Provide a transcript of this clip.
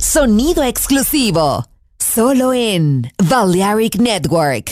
Sonido exclusivo, solo en Balearic Network.